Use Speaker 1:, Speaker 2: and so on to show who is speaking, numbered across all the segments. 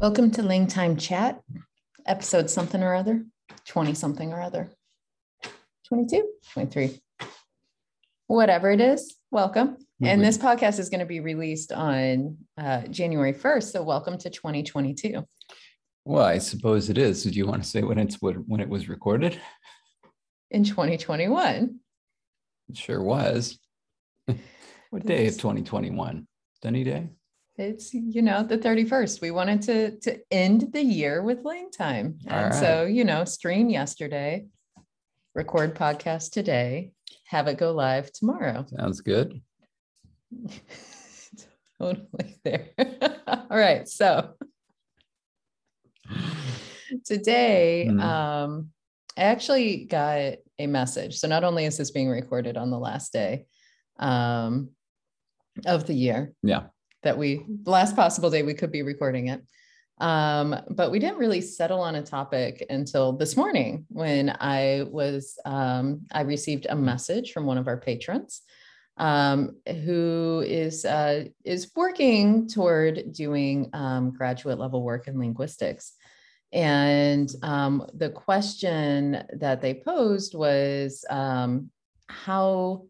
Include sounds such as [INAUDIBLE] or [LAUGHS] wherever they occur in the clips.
Speaker 1: Welcome to Ling Time Chat, episode something or other, 20 something or other, 22, 23, whatever it is. Welcome. Mm-hmm. And this podcast is going to be released on uh, January 1st. So, welcome to 2022.
Speaker 2: Well, I suppose it is. Do you want to say when it's when it was recorded?
Speaker 1: In 2021.
Speaker 2: It sure was. [LAUGHS] what day of 2021? Sunny day?
Speaker 1: It's you know the 31st we wanted to to end the year with ling time. And right. so you know stream yesterday record podcast today have it go live tomorrow.
Speaker 2: Sounds good. [LAUGHS]
Speaker 1: Totally there. [LAUGHS] All right so today mm-hmm. um i actually got a message. So not only is this being recorded on the last day um of the year
Speaker 2: yeah
Speaker 1: that we last possible day we could be recording it. Um, but we didn't really settle on a topic until this morning when I was um, I received a message from one of our patrons um, who is uh, is working toward doing um, graduate level work in linguistics. And um, the question that they posed was um, how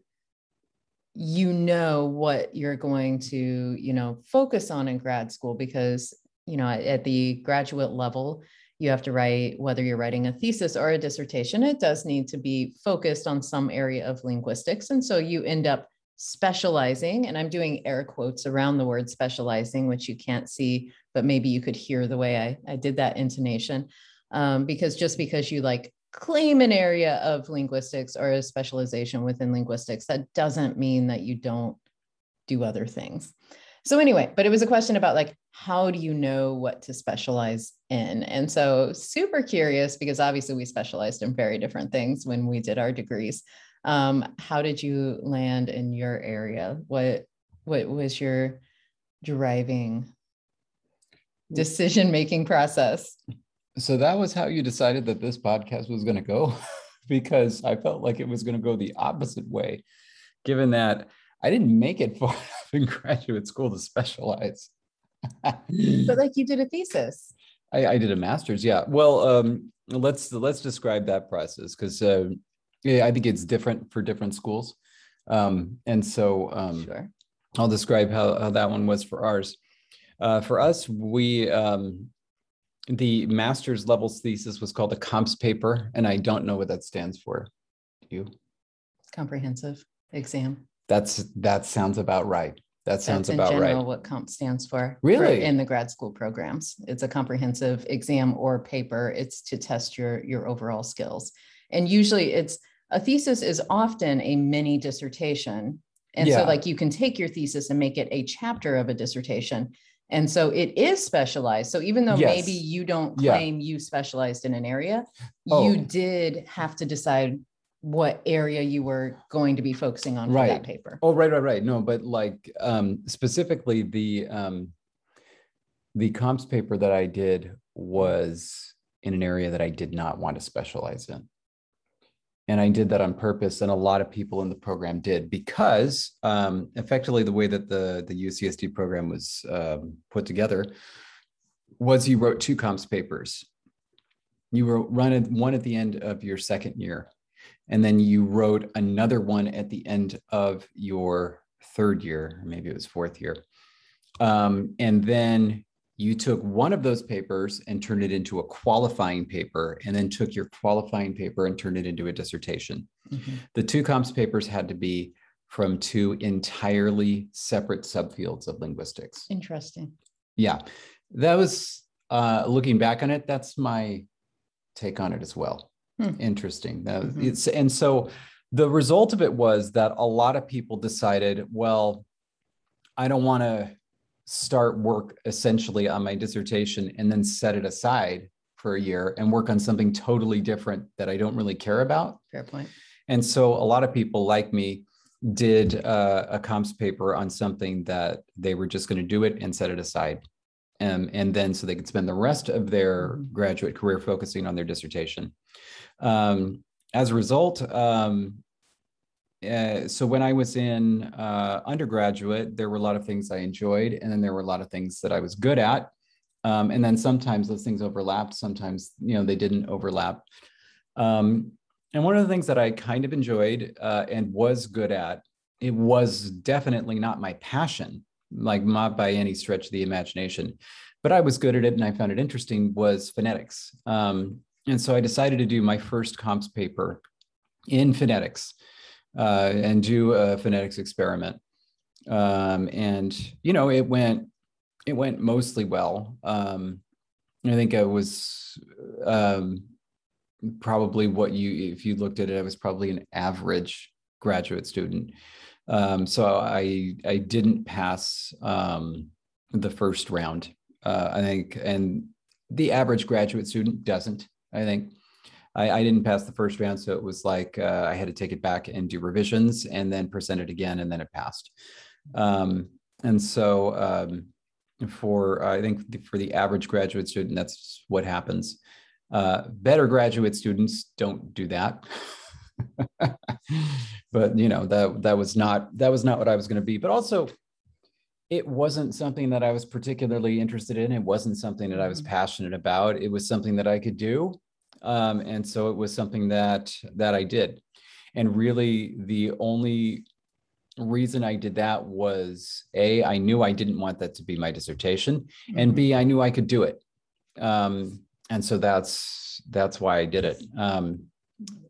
Speaker 1: you know what you're going to you know focus on in grad school because you know at the graduate level you have to write whether you're writing a thesis or a dissertation it does need to be focused on some area of linguistics. And so you end up specializing and i'm doing air quotes around the word specializing which you can't see but maybe you could hear the way i, I did that intonation. Um, because just because you like claim an area of linguistics or a specialization within linguistics, that doesn't mean that you don't do other things. So, anyway, but it was a question about like, how do you know what to specialize in? And so, super curious because obviously we specialized in very different things when we did our degrees. Um, how did you land in your area? What what was your driving decision making process?
Speaker 2: So that was how you decided that this podcast was going to go? [LAUGHS] because I felt like it was going to go the opposite way, given that I didn't make it [LAUGHS] far enough in graduate school to specialize.
Speaker 1: but [LAUGHS] like you did a thesis.
Speaker 2: I, I did a master's, yeah. Well, um, let's let's describe that process because uh, yeah, I think it's different for different schools, um, and so um, sure. I'll describe how, how that one was for ours. Uh, for us, we um, the master's levels thesis was called a comps paper, and I don't know what that stands for. Do you?
Speaker 1: Comprehensive exam.
Speaker 2: That's that sounds about right. That sounds
Speaker 1: That's
Speaker 2: about
Speaker 1: in general
Speaker 2: right.
Speaker 1: What comp stands for?
Speaker 2: Really?
Speaker 1: For in the grad school programs, it's a comprehensive exam or paper. It's to test your your overall skills, and usually it's a thesis is often a mini dissertation, and yeah. so like you can take your thesis and make it a chapter of a dissertation and so it is specialized. So even though yes. maybe you don't claim yeah. you specialized in an area, oh. you did have to decide what area you were going to be focusing on
Speaker 2: right.
Speaker 1: for that paper.
Speaker 2: Oh, right, right, right. No, but like um, specifically the um, the comps paper that I did was in an area that I did not want to specialize in and I did that on purpose, and a lot of people in the program did because um, effectively the way that the the UCSD program was um, put together was you wrote two comps papers. You wrote run one at the end of your second year, and then you wrote another one at the end of your third year, maybe it was fourth year, um, and then you took one of those papers and turned it into a qualifying paper and then took your qualifying paper and turned it into a dissertation mm-hmm. the two comps papers had to be from two entirely separate subfields of linguistics
Speaker 1: interesting
Speaker 2: yeah that was uh, looking back on it that's my take on it as well hmm. interesting mm-hmm. it's and so the result of it was that a lot of people decided well i don't want to start work essentially on my dissertation and then set it aside for a year and work on something totally different that I don't really care about.
Speaker 1: Fair point.
Speaker 2: And so a lot of people like me did uh, a comps paper on something that they were just going to do it and set it aside. Um, and then so they could spend the rest of their mm-hmm. graduate career focusing on their dissertation. Um, as a result, um, uh, so when I was in uh, undergraduate, there were a lot of things I enjoyed, and then there were a lot of things that I was good at. Um, and then sometimes those things overlapped. Sometimes, you know, they didn't overlap. Um, and one of the things that I kind of enjoyed uh, and was good at, it was definitely not my passion, like not by any stretch of the imagination, but I was good at it and I found it interesting was phonetics. Um, and so I decided to do my first comps paper in phonetics uh, and do a phonetics experiment. Um, and you know, it went it went mostly well. Um, I think I was um, probably what you if you looked at it, I was probably an average graduate student. Um, so I I didn't pass um, the first round. Uh, I think, and the average graduate student doesn't. I think I, I didn't pass the first round, so it was like uh, I had to take it back and do revisions, and then present it again, and then it passed. Um, and so um, for I think for the average graduate student, that's what happens. Uh, better graduate students don't do that. [LAUGHS] but you know that that was not that was not what I was going to be. But also, it wasn't something that I was particularly interested in. It wasn't something that I was mm-hmm. passionate about. It was something that I could do, um, and so it was something that that I did. And really, the only reason I did that was a I knew I didn't want that to be my dissertation, mm-hmm. and b I knew I could do it. Um, and so that's that's why I did it. Um,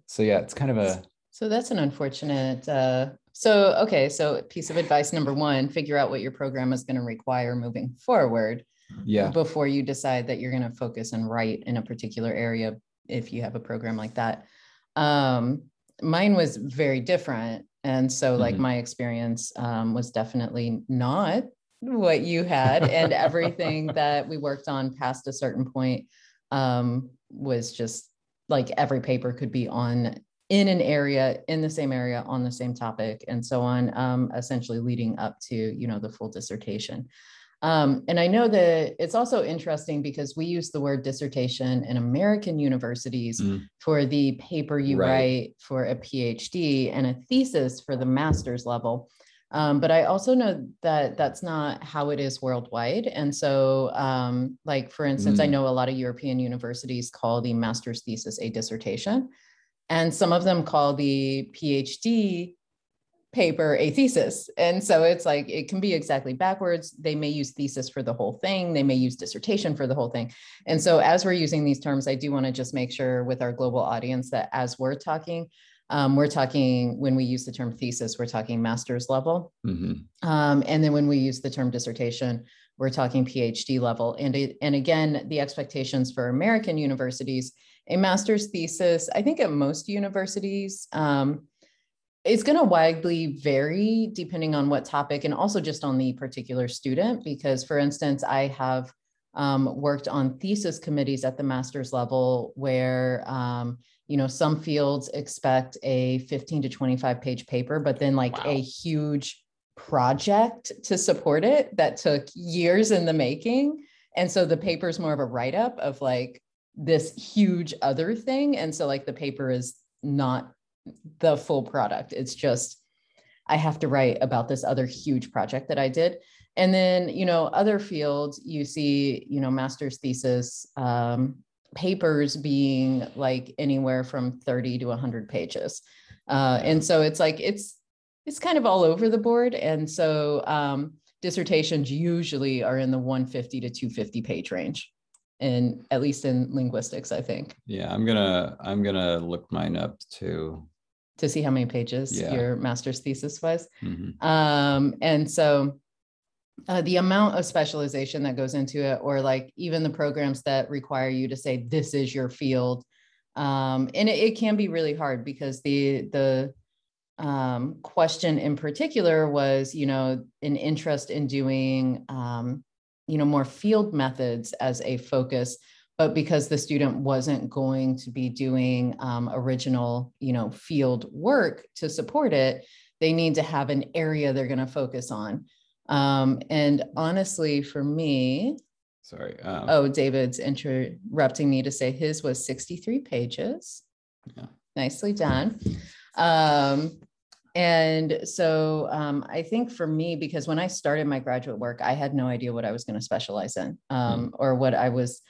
Speaker 2: so yeah, it's kind of a.
Speaker 1: So that's an unfortunate. Uh, so okay, so piece of advice number one: figure out what your program is going to require moving forward.
Speaker 2: Yeah.
Speaker 1: Before you decide that you're going to focus and write in a particular area, if you have a program like that. Um, mine was very different, and so like mm-hmm. my experience um, was definitely not what you had, and [LAUGHS] everything that we worked on past a certain point um, was just like every paper could be on in an area in the same area on the same topic and so on um, essentially leading up to you know the full dissertation um, and i know that it's also interesting because we use the word dissertation in american universities mm. for the paper you right. write for a phd and a thesis for the master's level um, but I also know that that's not how it is worldwide. And so, um, like, for instance, mm. I know a lot of European universities call the master's thesis a dissertation, and some of them call the PhD paper a thesis. And so it's like it can be exactly backwards. They may use thesis for the whole thing, they may use dissertation for the whole thing. And so, as we're using these terms, I do want to just make sure with our global audience that as we're talking, um, we're talking when we use the term thesis, we're talking master's level. Mm-hmm. Um, and then when we use the term dissertation, we're talking PhD level. And, it, and again, the expectations for American universities, a master's thesis, I think at most universities, um, it's going to widely vary depending on what topic and also just on the particular student. Because, for instance, I have um, worked on thesis committees at the master's level where um, you know some fields expect a 15 to 25 page paper but then like wow. a huge project to support it that took years in the making and so the paper is more of a write up of like this huge other thing and so like the paper is not the full product. It's just i have to write about this other huge project that i did. And then you know other fields you see you know master's thesis um, papers being like anywhere from 30 to 100 pages. Uh, and so it's like it's it's kind of all over the board. And so um, dissertations usually are in the 150 to 250 page range and at least in linguistics i think.
Speaker 2: Yeah i'm gonna i'm gonna look mine up too
Speaker 1: to see how many pages yeah. your master's thesis was mm-hmm. um, and so uh, the amount of specialization that goes into it, or like even the programs that require you to say this is your field, um, and it, it, can be really hard because the the um, question in particular was, you know, an interest in doing, um, you know, more field methods as a focus, but because the student wasn't going to be doing um, original, you know, field work to support it, they need to have an area they're going to focus on. Um, and honestly, for me,
Speaker 2: sorry.
Speaker 1: Um, oh, David's interrupting me to say his was 63 pages. Yeah. Nicely done. Um, and so um, I think for me, because when I started my graduate work, I had no idea what I was going to specialize in um, mm. or what I was,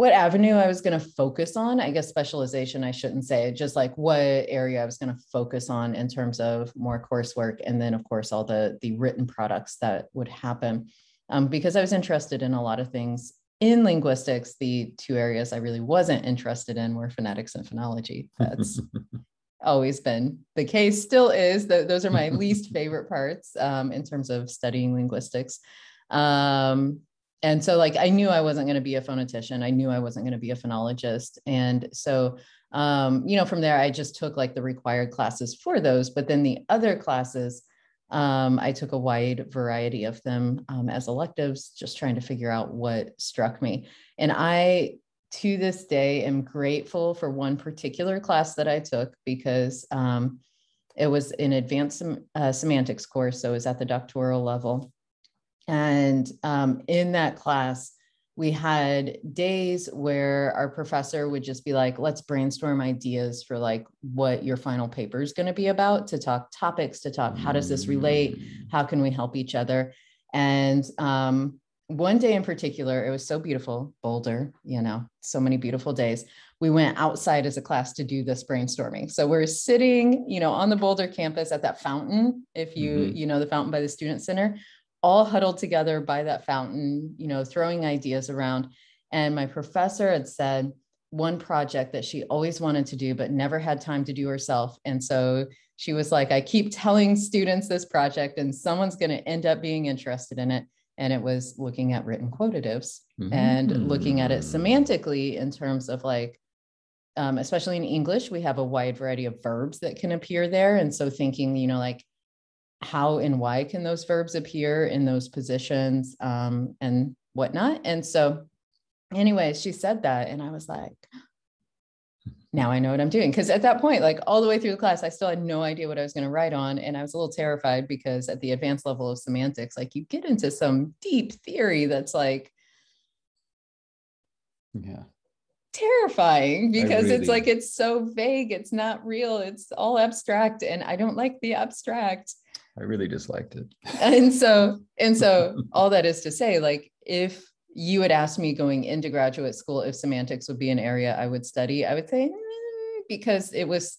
Speaker 1: what avenue I was going to focus on. I guess specialization, I shouldn't say, just like what area I was going to focus on in terms of more coursework. And then, of course, all the, the written products that would happen. Um, because I was interested in a lot of things in linguistics, the two areas I really wasn't interested in were phonetics and phonology. That's [LAUGHS] always been the case, still is. those are my least favorite parts um, in terms of studying linguistics. Um, and so, like, I knew I wasn't going to be a phonetician. I knew I wasn't going to be a phonologist. And so, um, you know, from there, I just took like the required classes for those. But then the other classes, um, I took a wide variety of them um, as electives, just trying to figure out what struck me. And I to this day am grateful for one particular class that I took because um, it was an advanced uh, semantics course. So it was at the doctoral level. And um, in that class, we had days where our professor would just be like, let's brainstorm ideas for like what your final paper is going to be about, to talk topics, to talk how does this relate? Mm. How can we help each other? And um, one day in particular, it was so beautiful, Boulder, you know, so many beautiful days. We went outside as a class to do this brainstorming. So we're sitting, you know, on the Boulder campus at that fountain, if you, mm-hmm. you know, the fountain by the student center, all huddled together by that fountain, you know, throwing ideas around. And my professor had said one project that she always wanted to do, but never had time to do herself. And so she was like, I keep telling students this project, and someone's going to end up being interested in it and it was looking at written quotatives mm-hmm. and looking at it mm. semantically in terms of like um, especially in english we have a wide variety of verbs that can appear there and so thinking you know like how and why can those verbs appear in those positions um, and whatnot and so anyway she said that and i was like now I know what I'm doing. Because at that point, like all the way through the class, I still had no idea what I was going to write on. And I was a little terrified because at the advanced level of semantics, like you get into some deep theory that's like,
Speaker 2: yeah,
Speaker 1: terrifying because really, it's like it's so vague, it's not real, it's all abstract. And I don't like the abstract.
Speaker 2: I really disliked it.
Speaker 1: and so, and so [LAUGHS] all that is to say, like, if you had asked me going into graduate school if semantics would be an area I would study, I would say mm, because it was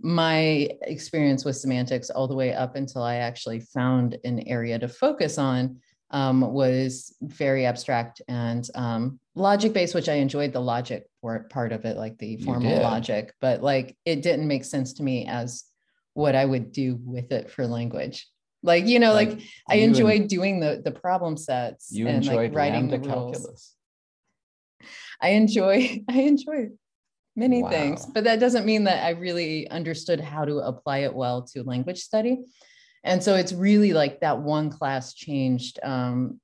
Speaker 1: my experience with semantics all the way up until I actually found an area to focus on um, was very abstract and um, logic based, which I enjoyed the logic part of it, like the formal logic, but like it didn't make sense to me as what I would do with it for language. Like, you know, like, like I enjoy en- doing the the problem sets
Speaker 2: you
Speaker 1: and
Speaker 2: like
Speaker 1: writing
Speaker 2: the calculus. Rules.
Speaker 1: I enjoy [LAUGHS] I enjoy many wow. things, but that doesn't mean that I really understood how to apply it well to language study. And so it's really like that one class changed um,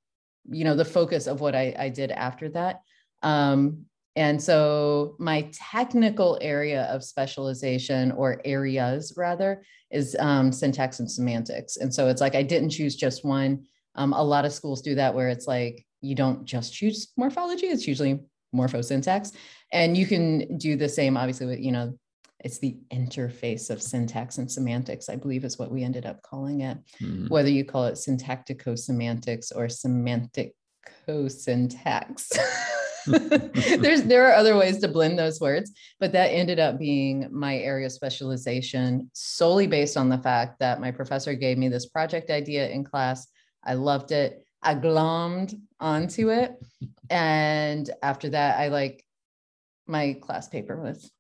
Speaker 1: you know, the focus of what I, I did after that. Um, and so my technical area of specialization or areas rather is um, syntax and semantics. And so it's like I didn't choose just one. Um, a lot of schools do that where it's like you don't just choose morphology, it's usually morphosyntax. And you can do the same, obviously, with, you know, it's the interface of syntax and semantics, I believe is what we ended up calling it. Mm-hmm. Whether you call it syntactico semantics or semantic syntax. [LAUGHS] [LAUGHS] There's there are other ways to blend those words, but that ended up being my area of specialization solely based on the fact that my professor gave me this project idea in class. I loved it. I glommed onto it. And after that, I like my class paper was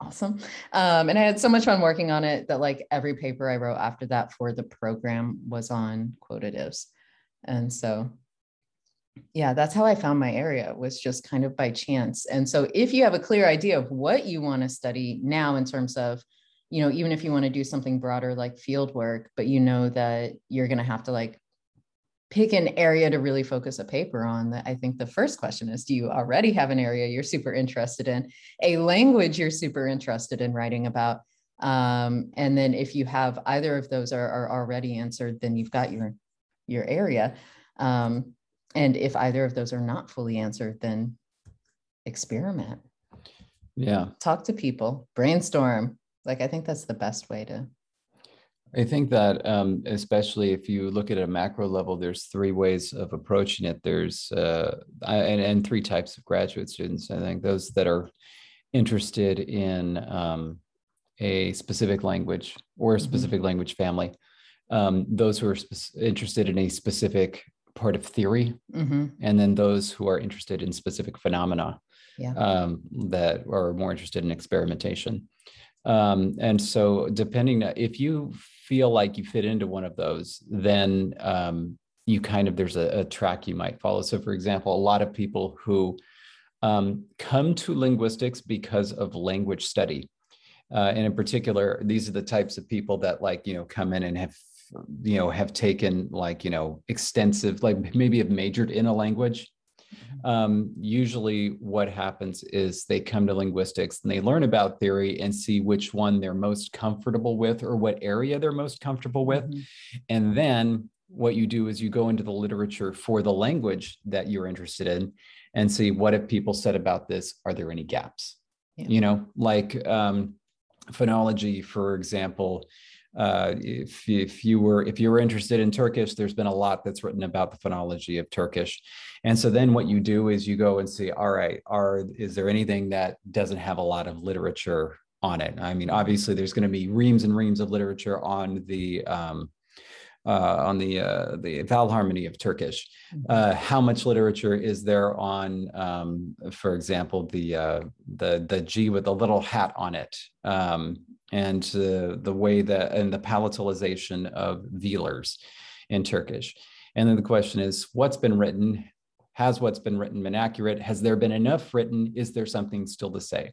Speaker 1: awesome. Um, and I had so much fun working on it that like every paper I wrote after that for the program was on quotatives. And so yeah that's how i found my area was just kind of by chance. And so if you have a clear idea of what you want to study now in terms of you know even if you want to do something broader like field work but you know that you're going to have to like pick an area to really focus a paper on that i think the first question is do you already have an area you're super interested in? A language you're super interested in writing about um, and then if you have either of those are, are already answered then you've got your your area. Um, and if either of those are not fully answered then experiment
Speaker 2: yeah
Speaker 1: talk to people brainstorm like i think that's the best way to
Speaker 2: I think that um, especially if you look at a macro level, there's three ways of approaching it. There's uh, and, and three types of graduate students. I think those that are interested in um, a specific language or a mm-hmm. specific mm-hmm. language family, um, those who are spe- interested in a specific part of theory, mm-hmm. and then those who are interested in specific phenomena yeah. um, that are more interested in experimentation. Um, and so, depending, if you feel like you fit into one of those, then um, you kind of there's a, a, track you might follow. So, for example, a lot of people who um, come to linguistics because of language study. Uh, and in particular, these are the types of people that like, you know, come in and have, you know, have taken like, you know, extensive, like [LAUGHS] maybe have majored in a language. Mm-hmm. Um, usually what happens is they come to linguistics and they learn about theory and see which one they're most comfortable with or what area they're most comfortable with. Mm-hmm. And then what you do is you go into the literature for the language that you're interested in and see what have people said about this are there any gaps yeah. you know like um, phonology for example uh, if, if you were if you were interested in turkish there's been a lot that's written about the phonology of turkish and so then what you do is you go and see all right are is there anything that doesn't have a lot of literature on it i mean obviously there's going to be reams and reams of literature on the um, uh, on the uh, the vowel harmony of Turkish. Mm-hmm. Uh, how much literature is there on, um, for example, the uh, the the G with the little hat on it, um, and the way that and the palatalization of velars in Turkish. And then the question is, what's been written? Has what's been written been accurate? Has there been enough written? Is there something still to say?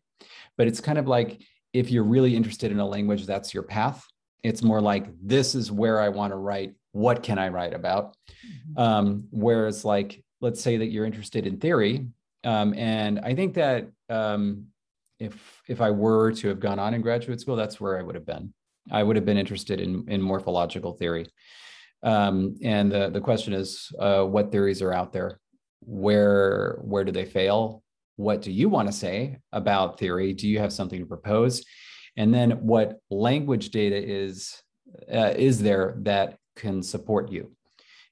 Speaker 2: But it's kind of like if you're really interested in a language, that's your path it's more like this is where I want to write. What can I write about? Mm-hmm. Um, whereas, like, let's say that you're interested in theory, um, and I think that um, if if I were to have gone on in graduate school, that's where I would have been. I would have been interested in in morphological theory. Um, and the the question is, uh, what theories are out there? Where where do they fail? What do you want to say about theory? Do you have something to propose? and then what language data is uh, is there that can support you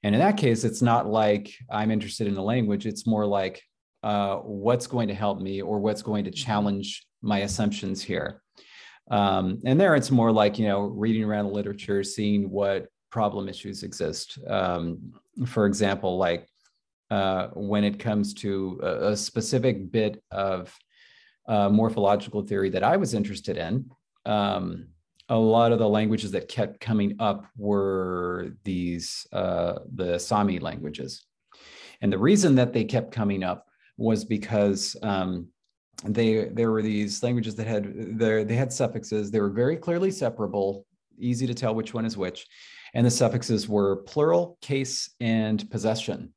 Speaker 2: and in that case it's not like i'm interested in a language it's more like uh, what's going to help me or what's going to mm-hmm. challenge my assumptions here. Um, and there it's more like you know reading around the literature seeing what problem issues exist. Um, for example like uh, when it comes to a, a specific bit of uh, morphological theory that I was interested in, um, a lot of the languages that kept coming up were these uh, the Sami languages, and the reason that they kept coming up was because um, they there were these languages that had they had suffixes. They were very clearly separable, easy to tell which one is which, and the suffixes were plural, case, and possession.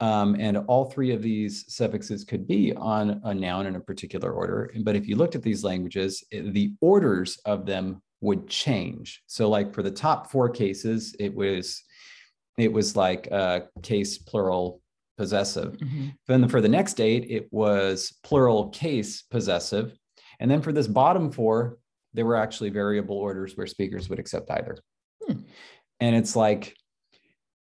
Speaker 2: Um, and all three of these suffixes could be on a noun in a particular order. But if you looked at these languages, the orders of them would change. So like for the top four cases, it was it was like uh, case plural possessive. Mm-hmm. Then for the next eight, it was plural case possessive. And then for this bottom four, there were actually variable orders where speakers would accept either. Hmm. And it's like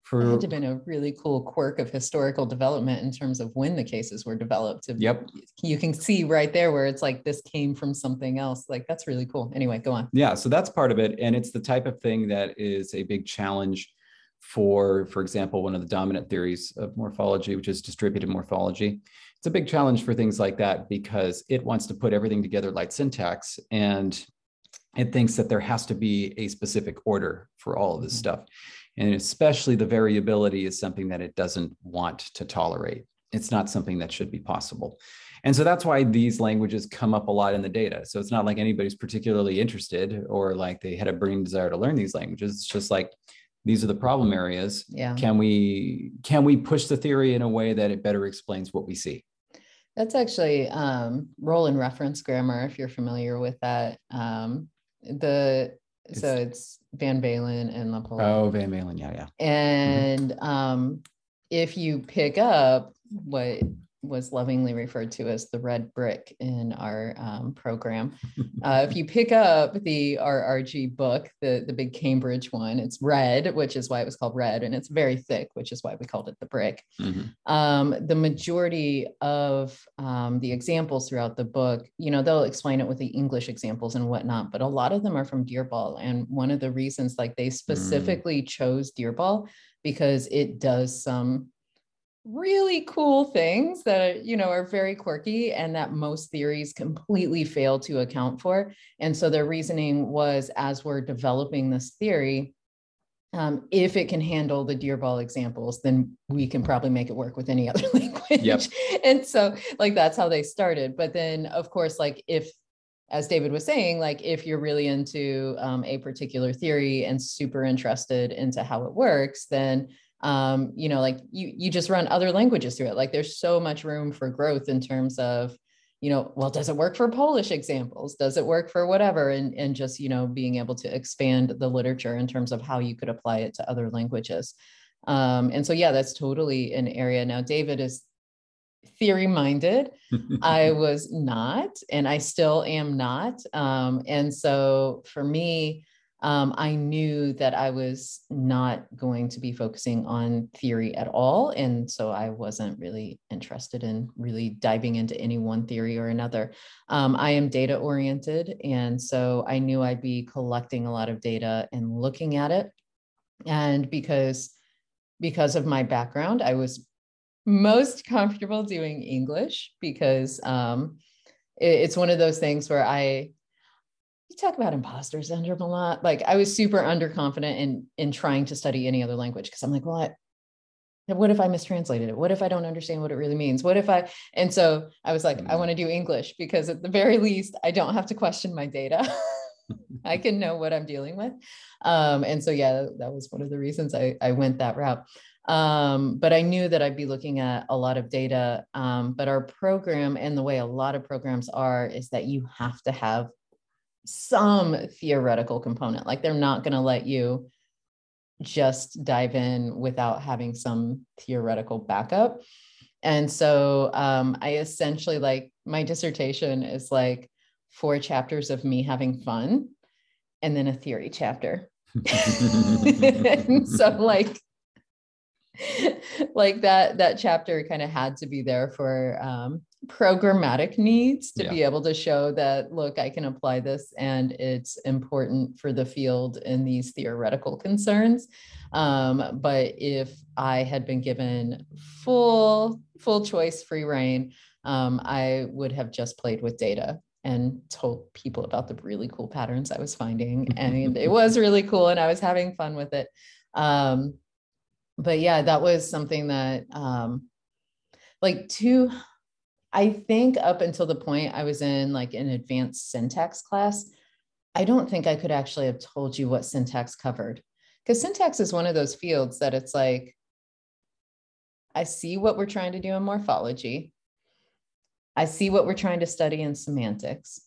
Speaker 1: for that had to have been a really cool quirk of historical development in terms of when the cases were developed.
Speaker 2: Yep.
Speaker 1: You can see right there where it's like this came from something else. Like that's really cool. Anyway, go on.
Speaker 2: Yeah. So that's part of it. And it's the type of thing that is a big challenge for, for example, one of the dominant theories of morphology, which is distributed morphology. It's a big challenge for things like that because it wants to put everything together like syntax and it thinks that there has to be a specific order for all of this mm-hmm. stuff. And especially the variability is something that it doesn't want to tolerate. It's not something that should be possible. And so that's why these languages come up a lot in the data. So it's not like anybody's particularly interested or like they had a burning desire to learn these languages. It's just like these are the problem areas.
Speaker 1: Yeah.
Speaker 2: Can we can we push the theory in a way that it better explains what we see?
Speaker 1: That's actually um, role and reference grammar, if you're familiar with that. Um, the it's, so it's Van Valin and LaPolla.
Speaker 2: Oh, Van Valin, yeah, yeah.
Speaker 1: And mm-hmm. um, if you pick up what was lovingly referred to as the red brick in our um, program. [LAUGHS] Uh, if you pick up the RRG book, the, the big Cambridge one, it's red, which is why it was called red, and it's very thick, which is why we called it the brick. Mm-hmm. Um, the majority of um, the examples throughout the book, you know, they'll explain it with the English examples and whatnot, but a lot of them are from Dyirbal. And one of the reasons, like, they mm. specifically mm. chose Dyirbal because it does some really cool things that you know are very quirky and that most theories completely fail to account for and so their reasoning was as we're developing this theory um, if it can handle the Dyirbal examples, then we can probably make it work with any other [LAUGHS] language. Yep. and so, like, that's how they started. But then, of course, like, if, as David was saying, like, if you're really into um, a particular theory and super interested into how it works, then um, you know, like you you just run other languages through it. Like there's so much room for growth in terms of, you know, well, does it work for Polish examples? Does it work for whatever? And and just you know being able to expand the literature in terms of how you could apply it to other languages. Um, and so yeah, that's totally an area. Now David is theory minded. I [LAUGHS] was not, and I still am not. Um, and so for me, um, I knew that I was not going to be focusing on theory at all. And so I wasn't really interested in really diving into any one theory or another. Um, I am data oriented. And so I knew I'd be collecting a lot of data and looking at it. And because because of my background, I was most [LAUGHS] comfortable doing English because um, it, it's one of those things where I you talk about imposter syndrome a lot. Like I was super underconfident in in trying to study any other language because I'm like, well, I, what if I mistranslated it? What if I don't understand what it really means? What if I? And so I was like, I mm. want to do English because at the very least, I don't have to question my data. [LAUGHS] I can know what I'm dealing with. Um, and so, yeah, that was one of the reasons I, I went that route. Um, but I knew that I'd be looking at a lot of data. Um, but our program and the way a lot of programs are is that you have to have some theoretical component. Like they're not going to let you just dive in without having some theoretical backup. And so um, I essentially like my dissertation is like four chapters of me having fun and then a theory chapter. [LAUGHS] so like [LAUGHS] like that that chapter kind of had to be there for um, programmatic needs to yeah. be able to show that look i can apply this and it's important for the field in these theoretical concerns um, but if i had been given full full choice free reign um, i would have just played with data and told people about the really cool patterns i was finding and it [LAUGHS] was really cool and i was having fun with it um, but yeah that was something that um, like two I think up until the point I was in like an advanced syntax class, I don't think I could actually have told you what syntax covered. Because syntax is one of those fields that it's like, I see what we're trying to do in morphology. I see what we're trying to study in semantics.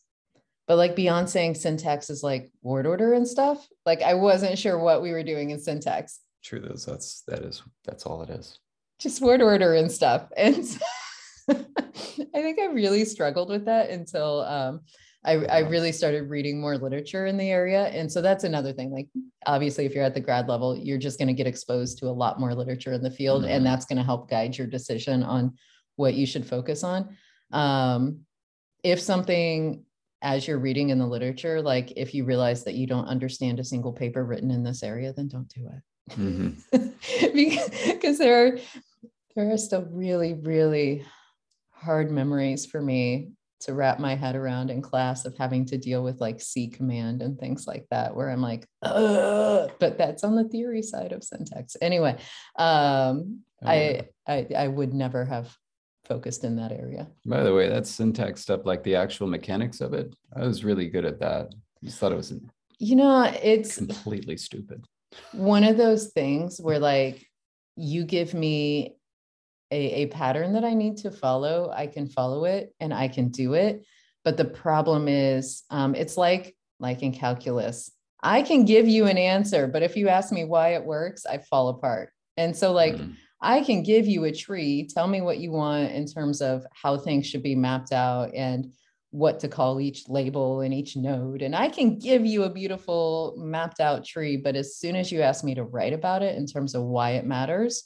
Speaker 1: But like beyond saying syntax is like word order and stuff, like I wasn't sure what we were doing in syntax.
Speaker 2: True, that's that's that is that's all it is.
Speaker 1: Just word order and stuff. [LAUGHS] And I think I really struggled with that until um, I, I really started reading more literature in the area. And so that's another thing. Like, obviously, if you're at the grad level, you're just going to get exposed to a lot more literature in the field, mm-hmm. and that's going to help guide your decision on what you should focus on. Um, if something as you're reading in the literature, like if you realize that you don't understand a single paper written in this area, then don't do it. Mm-hmm. [LAUGHS] because there are there are still really, really hard memories for me to wrap my head around in class of having to deal with like C command and things like that, where I'm like, Ugh! but that's on the theory side of syntax. Anyway, um, oh, I, I I would never have focused in that area.
Speaker 2: By the way, that's syntax stuff, like the actual mechanics of it, I was really good at that. I just thought it was,
Speaker 1: you know, it's
Speaker 2: completely stupid.
Speaker 1: One of those things where like you give me a, a pattern that I need to follow, I can follow it and I can do it. But the problem is, um, it's like like in calculus. I can give you an answer, but if you ask me why it works, I fall apart. And so, like, mm. I can give you a tree. Tell me what you want in terms of how things should be mapped out and what to call each label and each node. And I can give you a beautiful mapped out tree. But as soon as you ask me to write about it in terms of why it matters,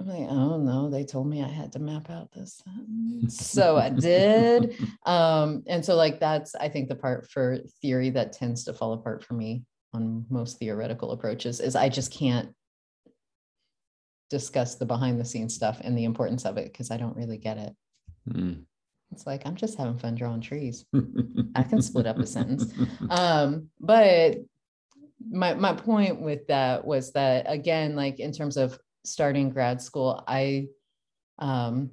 Speaker 1: I'm like, oh no, they told me I had to map out this. so I did. [LAUGHS] Um, and so, like, that's, I think, the part for theory that tends to fall apart for me on most theoretical approaches is I just can't discuss the behind the scenes stuff and the importance of it because I don't really get it. Mm. It's like I'm just having fun drawing trees. [LAUGHS] I can split up a sentence. Um, but my my point with that was that again, like in terms of starting grad school, I um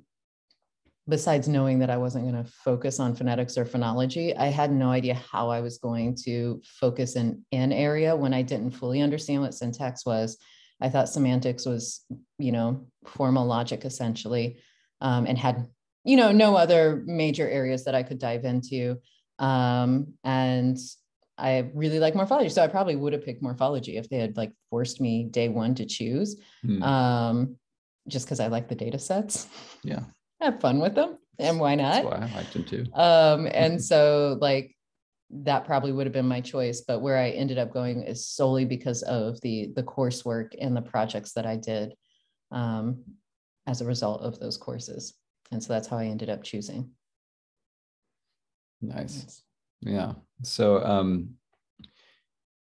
Speaker 1: besides knowing that I wasn't going to focus on phonetics or phonology, I had no idea how I was going to focus in an area when I didn't fully understand what syntax was I thought semantics was, you know, formal logic essentially, um, and had, you know, no other major areas that I could dive into. Um, and I really like morphology. So I probably would have picked morphology if they had like forced me day one to choose. Hmm. Um, just because I like the data sets.
Speaker 2: Yeah. [LAUGHS]
Speaker 1: Have fun with them. And why not?
Speaker 2: That's why I liked them too.
Speaker 1: Um, and [LAUGHS] so like that probably would have been my choice but where i ended up going is solely because of the the coursework and the projects that i did um, as a result of those courses and so that's how i ended up choosing
Speaker 2: nice yeah so um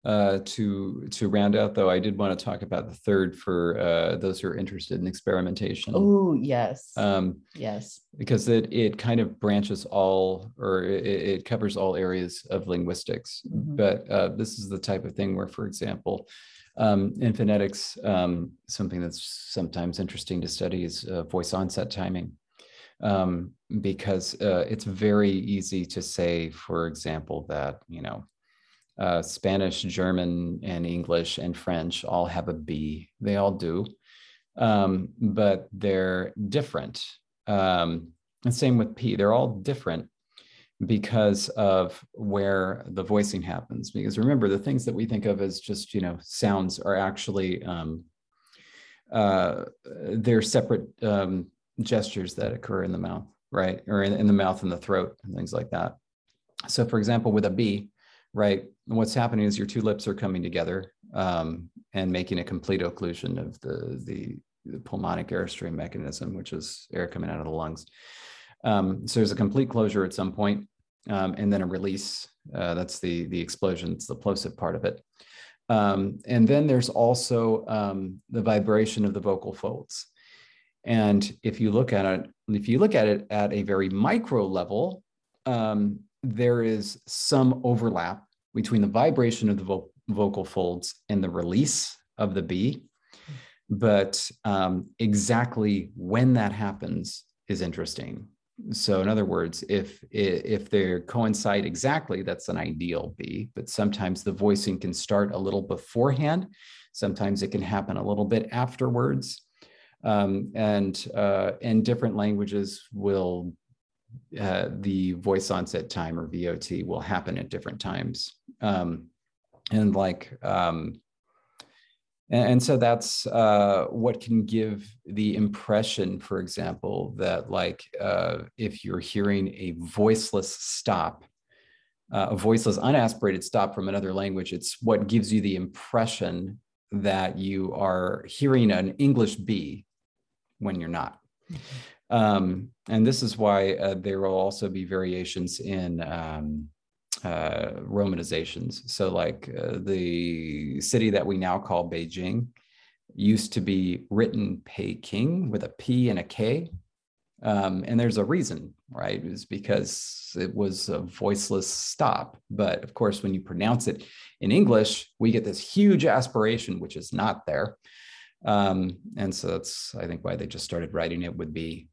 Speaker 2: uh, to to round out though, I did want to talk about the third for uh, those who are interested in experimentation.
Speaker 1: Oh yes, um, yes,
Speaker 2: because it it kind of branches all or it, it covers all areas of linguistics. Mm-hmm. But uh, this is the type of thing where, for example, um, in phonetics, um, something that's sometimes interesting to study is uh, voice onset timing. Um, because uh, it's very easy to say, for example, that you know uh, Spanish, German, and English and French all have a B. They all do, um, but they're different. Um, and same with P. They're all different because of where the voicing happens. Because remember, the things that we think of as just you know sounds are actually um, uh, they're separate um, gestures that occur in the mouth, right, or in, in the mouth and the throat and things like that. So, for example, with a B, right? what's happening is your two lips are coming together um, and making a complete occlusion of the, the, the, pulmonic airstream mechanism, which is air coming out of the lungs. Um, so there's a complete closure at some point, um, and then a release. Uh, that's the, the explosion, it's the plosive part of it. Um, and then there's also um, the vibration of the vocal folds. And if you look at it, if you look at it at a very micro level, um, there is some overlap between the vibration of the vo- vocal folds and the release of the B. But um, exactly when that happens is interesting. So, in other words, if if they coincide exactly, that's an ideal B. But sometimes the voicing can start a little beforehand. Sometimes it can happen a little bit afterwards. Um, and uh, and different languages will uh, the voice onset time or VOT will happen at different times. Um, and like, um, and, and, so that's uh, what can give the impression, for example, that like uh, if you're hearing a voiceless stop, uh, a voiceless unaspirated stop from another language, it's what gives you the impression that you are hearing an English B when you're not. Mm-hmm. Um, and this is why uh, there will also be variations in um, uh, romanizations. So, like uh, the city that we now call Beijing used to be written Peking with a P and a K. Um, and there's a reason, right? It's because it was a voiceless stop. But of course, when you pronounce it in English, we get this huge aspiration, which is not there. Um, and so that's, I think, why they just started writing it would be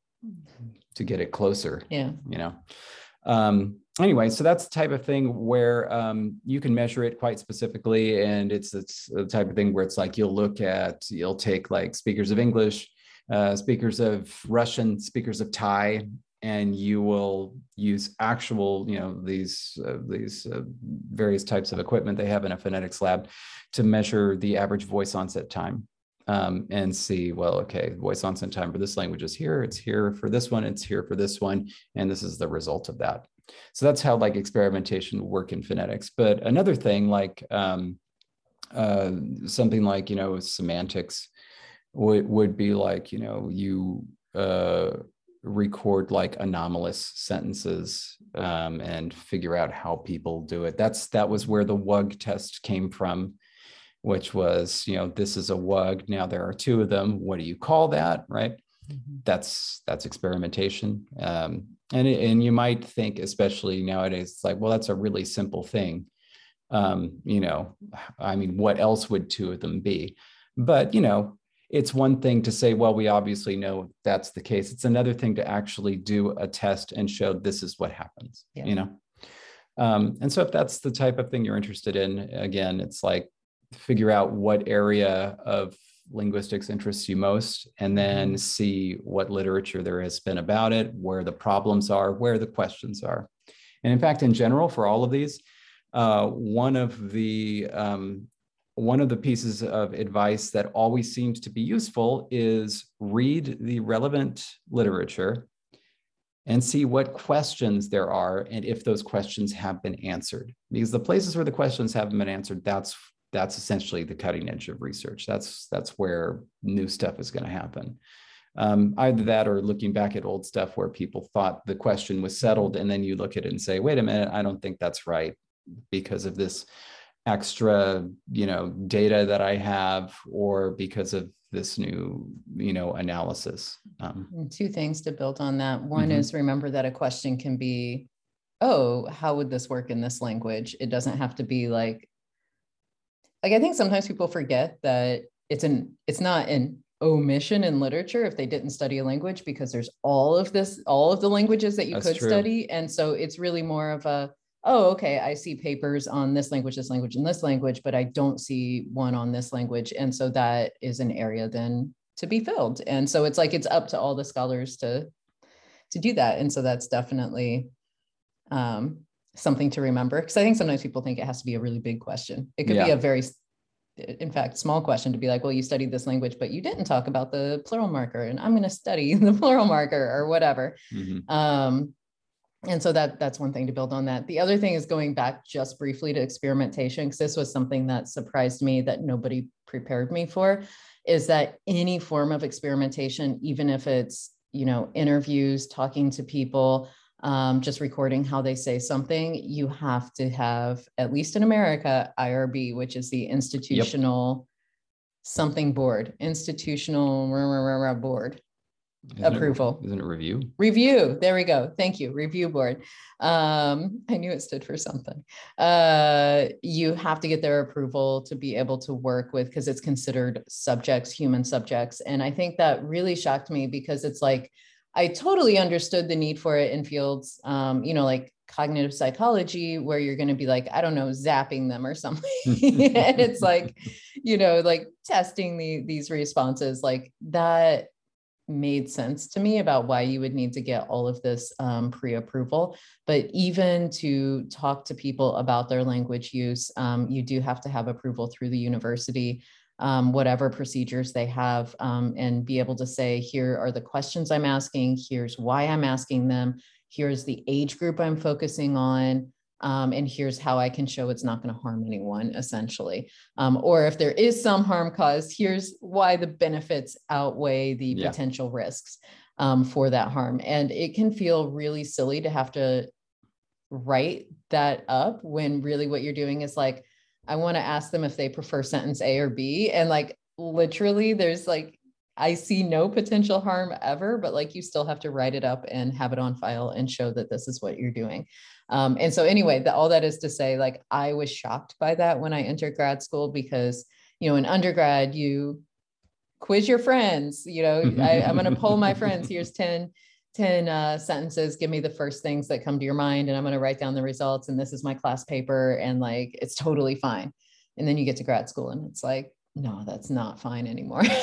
Speaker 2: to get it closer.
Speaker 1: Yeah.
Speaker 2: You know. Um, anyway, so that's the type of thing where um, you can measure it quite specifically, and it's it's the type of thing where it's like you'll look at you'll take like speakers of English, uh, speakers of Russian, speakers of Thai, and you will use actual you know these uh, these uh, various types of equipment they have in a phonetics lab to measure the average voice onset time um, and see, well, okay, voice consonant time for this language is here, it's here for this one, it's here for this one, and this is the result of that. So that's how like experimentation work in phonetics. But another thing like um, uh, something like, you know, semantics would, would be like, you know, you uh, record like anomalous sentences um, and figure out how people do it. That's that was where the WUG test came from, which was you know this is a WUG. Now there are two of them. What do you call that? Right. Mm-hmm. That's that's experimentation. Um, and and you might think, especially nowadays, it's like well that's a really simple thing. Um, you know, I mean, what else would two of them be? But you know, it's one thing to say, well, we obviously know that's the case. It's another thing to actually do a test and show this is what happens, yeah. you know? Um, and so if that's the type of thing you're interested in, again, it's like figure out what area of linguistics interests you most, and then mm-hmm. see what literature there has been about it, where the problems are, where the questions are. And in fact, in general, for all of these, uh, one of the um, one of the pieces of advice that always seems to be useful is read the relevant literature and see what questions there are and if those questions have been answered because the places where the questions haven't been answered that's that's essentially the cutting edge of research. That's that's where new stuff is going to happen. Um, either that or looking back at old stuff where people thought the question was settled and then you look at it and say wait a minute i don't think that's right because of this extra you know data that i have or because of this new you know analysis. Um,
Speaker 1: two things to build on that. One mm-hmm. is remember that a question can be oh how would this work in this language? It doesn't have to be like like i think sometimes people forget that it's an it's not an omission in literature if they didn't study a language because there's all of this all of the languages that you That's could true. study and so it's really more of a oh, okay, I see papers on this language, this language, and this language, but I don't see one on this language. And so that is an area then to be filled. And so it's like it's up to all the scholars to to do that. And so that's definitely um, something to remember. Because I think sometimes people think it has to be a really big question. It could yeah. be a very in fact, small question to be like, well, you studied this language, but you didn't talk about the plural marker, and I'm going to study [LAUGHS] the plural marker or whatever. Mm-hmm. Um, and so that that's one thing to build on that the other thing is going back just briefly to experimentation because this was something that surprised me that nobody prepared me for is that any form of experimentation even if it's you know interviews talking to people um, just recording how they say something you have to have at least in america irb which is the institutional yep. something board institutional board
Speaker 2: isn't
Speaker 1: approval.
Speaker 2: It, isn't it review?
Speaker 1: Review. There we go. Thank you. Review board. Um, I knew it stood for something. Uh, you have to get their approval to be able to work with because it's considered subjects, human subjects. And I think that really shocked me because it's like I totally understood the need for it in fields, um, you know, like cognitive psychology where you're going to be like i don't know zapping them or something. [LAUGHS] And it's like you know like testing the, these responses like that made sense to me about why you would need to get all of this um, pre-approval. But even to talk to people about their language use um, you do have to have approval through the university um, whatever procedures they have um, and be able to say here are the questions i'm asking here's why i'm asking them here's the age group i'm focusing on um, and here's how I can show it's not going to harm anyone, essentially. Um, or if there is some harm caused, here's why the benefits outweigh the yeah. potential risks um, for that harm. And it can feel really silly to have to write that up when really what you're doing is like, I want to ask them if they prefer sentence A or B. And like, literally, there's like, I see no potential harm ever, but like you still have to write it up and have it on file and show that this is what you're doing. Um, and so anyway, the, all that is to say, like I was shocked by that when I entered grad school because you know in undergrad you quiz your friends. You know, I, I'm going to poll my friends. Here's 10 10 uh, sentences give me the first things that come to your mind and i'm going to write down the results and this is my class paper and like it's totally fine and then you get to grad school and it's like no that's not fine anymore [LAUGHS]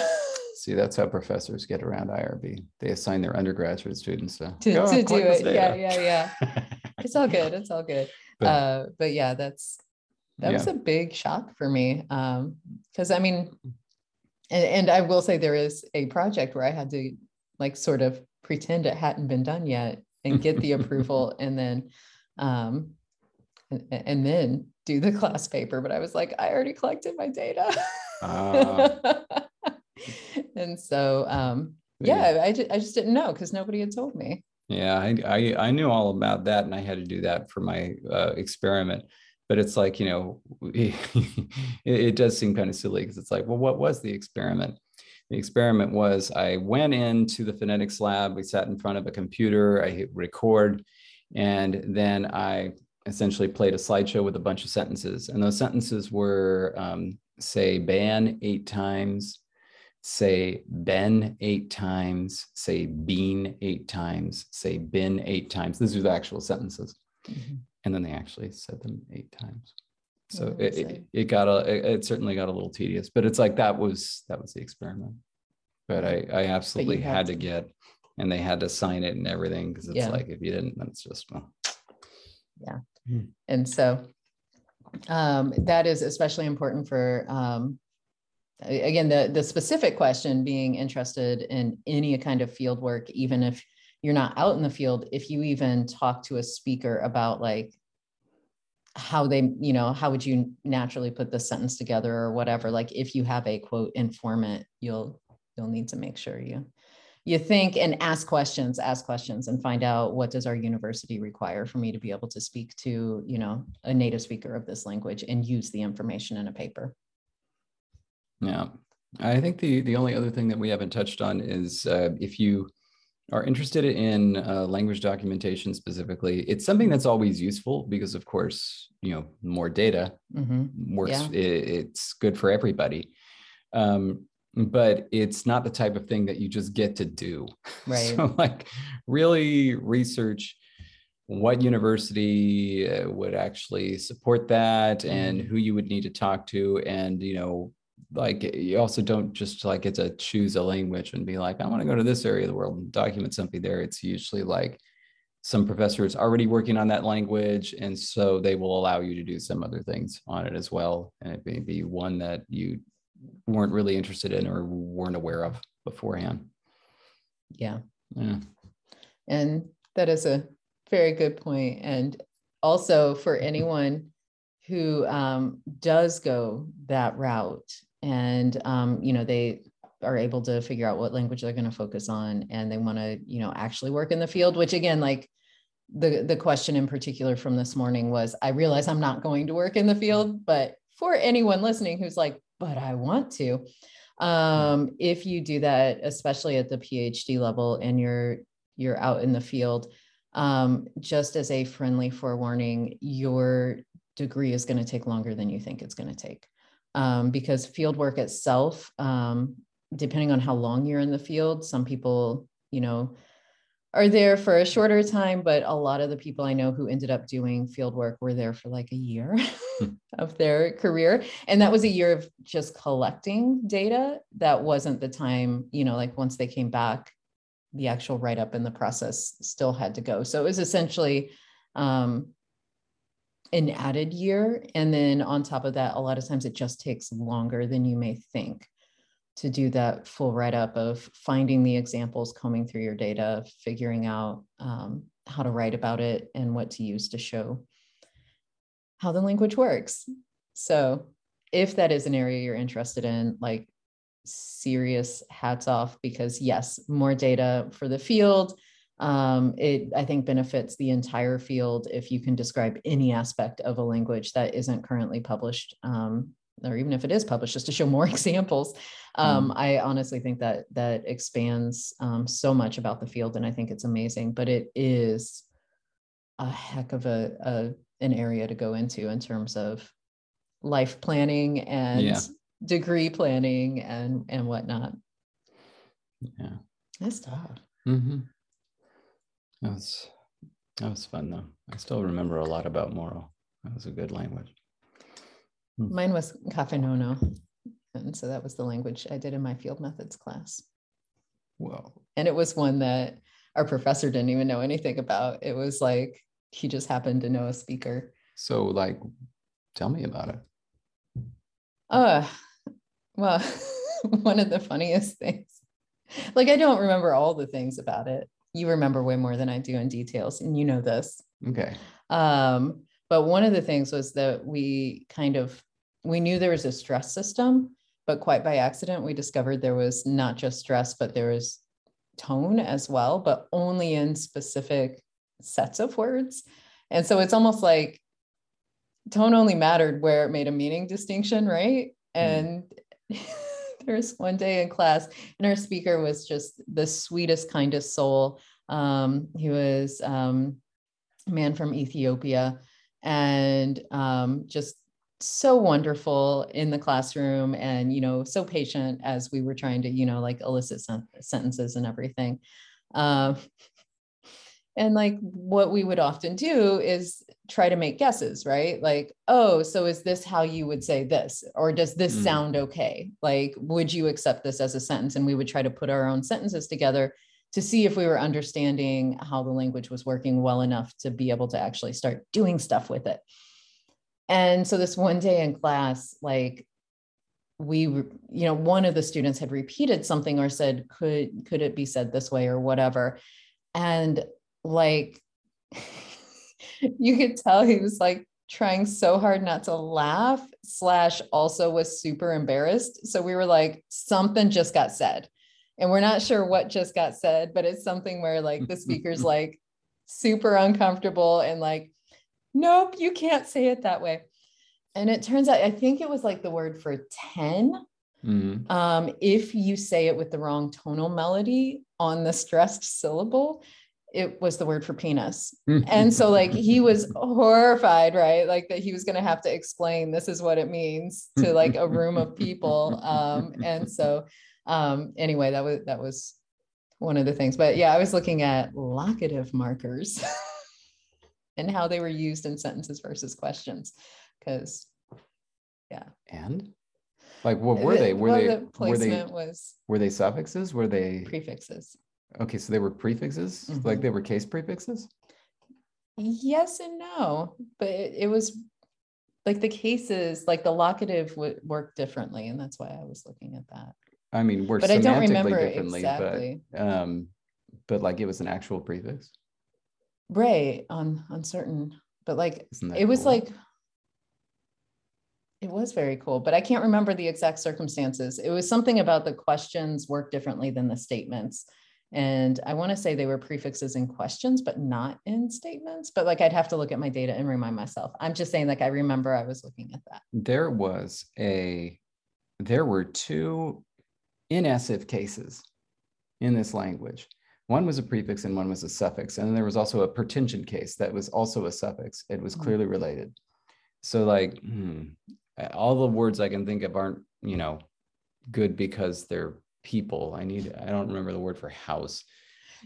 Speaker 2: See, that's how professors get around IRB. They assign their undergraduate students to,
Speaker 1: to, to do it. Yeah, yeah, yeah. [LAUGHS] it's all good. It's all good. But, uh, but yeah, that's that yeah. was a big shock for me. Um, because I mean, and, and I will say there is a project where I had to like sort of pretend it hadn't been done yet and get the approval [LAUGHS] and then um and, and, then do the class paper. But i was like i already collected my data. Uh, [LAUGHS] and so um yeah I, I just didn't know because nobody had told me.
Speaker 2: Yeah I, I, I knew all about that and i had to do that for my uh, experiment. But it's like you know [LAUGHS] it, it does seem kind of silly because it's like well what was the experiment the experiment was I went into the phonetics lab, we sat in front of a computer, I hit record, and then I essentially played a slideshow with a bunch of sentences. And those sentences were um, say ban eight times, say Ben eight times, say bean eight times, say bin eight times. These are the actual sentences. Mm-hmm. And then they actually said them eight times so it, it, it, got a it certainly got a little tedious but it's like that was that was the experiment but i i absolutely had to, to, get and they had to sign it and everything because it's yeah. like if you didn't then it's just well
Speaker 1: yeah hmm. and so um that is especially important for um again the the specific question being interested in any kind of field work even if you're not out in the field if you even talk to a speaker about like how they you know how would you naturally put this sentence together or whatever? Like if you have a quote informant you'll you'll need to make sure you you think and ask questions ask questions and find out what does our university require for me to be able to speak to you know a native speaker of this language and use the information in a paper.
Speaker 2: Yeah. I think the the only other thing that we haven't touched on is uh, if you are interested in uh, language documentation specifically, it's something that's always useful because, of course, you know, more data mm-hmm. works. Yeah. It, it's good for everybody. Um, but it's not the type of thing that you just get to do. [LAUGHS]
Speaker 1: Right.
Speaker 2: So, like, really research what university uh, would actually support that and mm-hmm. who you would need to talk to and you know like you also don't just like get to choose a language and be like, I want to go to this area of the world and document something there. It's usually like some professor is already working on that language. And so they will allow you to do some other things on it as well. And it may be one that you weren't really interested in or weren't aware of beforehand.
Speaker 1: Yeah. Yeah. And that is a very good point. And also for anyone who um, does go that route and um, you know they are able to figure out what language they're going to focus on and they want to you know actually work in the field which again like the the question in particular from this morning was i realize i'm not going to work in the field but for anyone listening who's like but i want to um, if you do that especially at the phd level and you're you're out in the field um, just as a friendly forewarning your degree is going to take longer than you think it's going to take um, because field work itself, um, depending on how long you're in the field, some people, you know, are there for a shorter time, but a lot of the people I know who ended up doing field work were there for like a year hmm. [LAUGHS] of their career. And that was a year of just collecting data. That wasn't the time, you know, like once they came back, the actual write up in the process still had to go. So it was essentially um, an added year. And then on top of that, a lot of times it just takes longer than you may think to do that full write up of finding the examples, combing through your data, figuring out um, how to write about it and what to use to show how the language works. So, if that is an area you're interested in, like serious hats off because, yes, more data for the field um, it i think benefits the entire field if you can describe any aspect of a language that isn't currently published um, or even if it is published just to show more [LAUGHS] examples um, mm. i honestly think that that expands um, so much about the field and i think it's amazing but it is a heck of a, a an area to go into in terms of life planning and yeah. degree planning and and whatnot
Speaker 2: yeah
Speaker 1: that's tough
Speaker 2: mm-hmm. That was that was fun though. I still remember a lot about Moro. That was a good language.
Speaker 1: Hmm. Mine was Kafenono. And so that was the language I did in my field methods class.
Speaker 2: Wow.
Speaker 1: And it was one that our professor didn't even know anything about. It was like he just happened to know a speaker.
Speaker 2: So like tell me about it.
Speaker 1: Uh well [LAUGHS] one of the funniest things. Like I don't remember all the things about it. You remember way more than I do in details, and you know this.
Speaker 2: Okay.
Speaker 1: Um, but one of the things was that we kind of we knew there was a stress system, but quite by accident, we discovered there was not just stress, but there was tone as well, but only in specific sets of words. And so it's almost like tone only mattered where it made a meaning distinction, right? Mm. And [LAUGHS] there's one day in class, and our speaker was just the sweetest, kindest soul. Um, he was um, a man from Ethiopia and um, just so wonderful in the classroom and you know so patient as we were trying to you know like elicit sen- sentences and everything um, and like what we would often do is try to make guesses right? Like oh so is this how you would say this? Or does this mm. sound okay? Like would you accept this as a sentence? And we would try to put our own sentences together to see if we were understanding how the language was working well enough to be able to actually start doing stuff with it. And so this one day in class, like we, you know, one of the students had repeated something or said, could, could it be said this way or whatever. And like, [LAUGHS] you could tell he was like trying so hard not to laugh slash also was super embarrassed. So we were like, something just got said. And we're not sure what just got said, but it's something where like the speaker's [LAUGHS] like super uncomfortable and like nope, you can't say it that way. And it turns out, I think it was like the word for 10. Mm-hmm. Um, if you say it with the wrong tonal melody on the stressed syllable, it was the word for penis. [LAUGHS] and so, like, he was horrified, right? Like, that he was going to have to explain this is what it means to like a room of people. Um, and so, um, anyway, that was, that was one of the things. But yeah, I was looking at locative markers. [LAUGHS] and how they were used in sentences versus questions. Because, yeah.
Speaker 2: And like, what were they? Were well, they?
Speaker 1: The
Speaker 2: were they?
Speaker 1: Was
Speaker 2: were they suffixes? Were they
Speaker 1: prefixes?
Speaker 2: Okay, so they were prefixes, mm-hmm. like they were case prefixes.
Speaker 1: Yes and no, but it, it was like the cases, like the locative would work differently, and that's why I was looking at that.
Speaker 2: I mean, we're but I don't remember exactly. but um, but like it was an actual prefix
Speaker 1: right on on certain but like it was cool? like it was very cool but i can't remember the exact circumstances it was something about the questions work differently than the statements and i want to say they were prefixes in questions but not in statements but like i'd have to look at my data and remind myself i'm just saying like i remember i was looking at that
Speaker 2: there was a there were two inessive cases in this language one was a prefix and one was a suffix. And then there was also a pretension case that was also a suffix. It was hmm. clearly related. So, like, hmm, all the words I can think of aren't, you know, good because they're people. I need, I don't remember the word for house.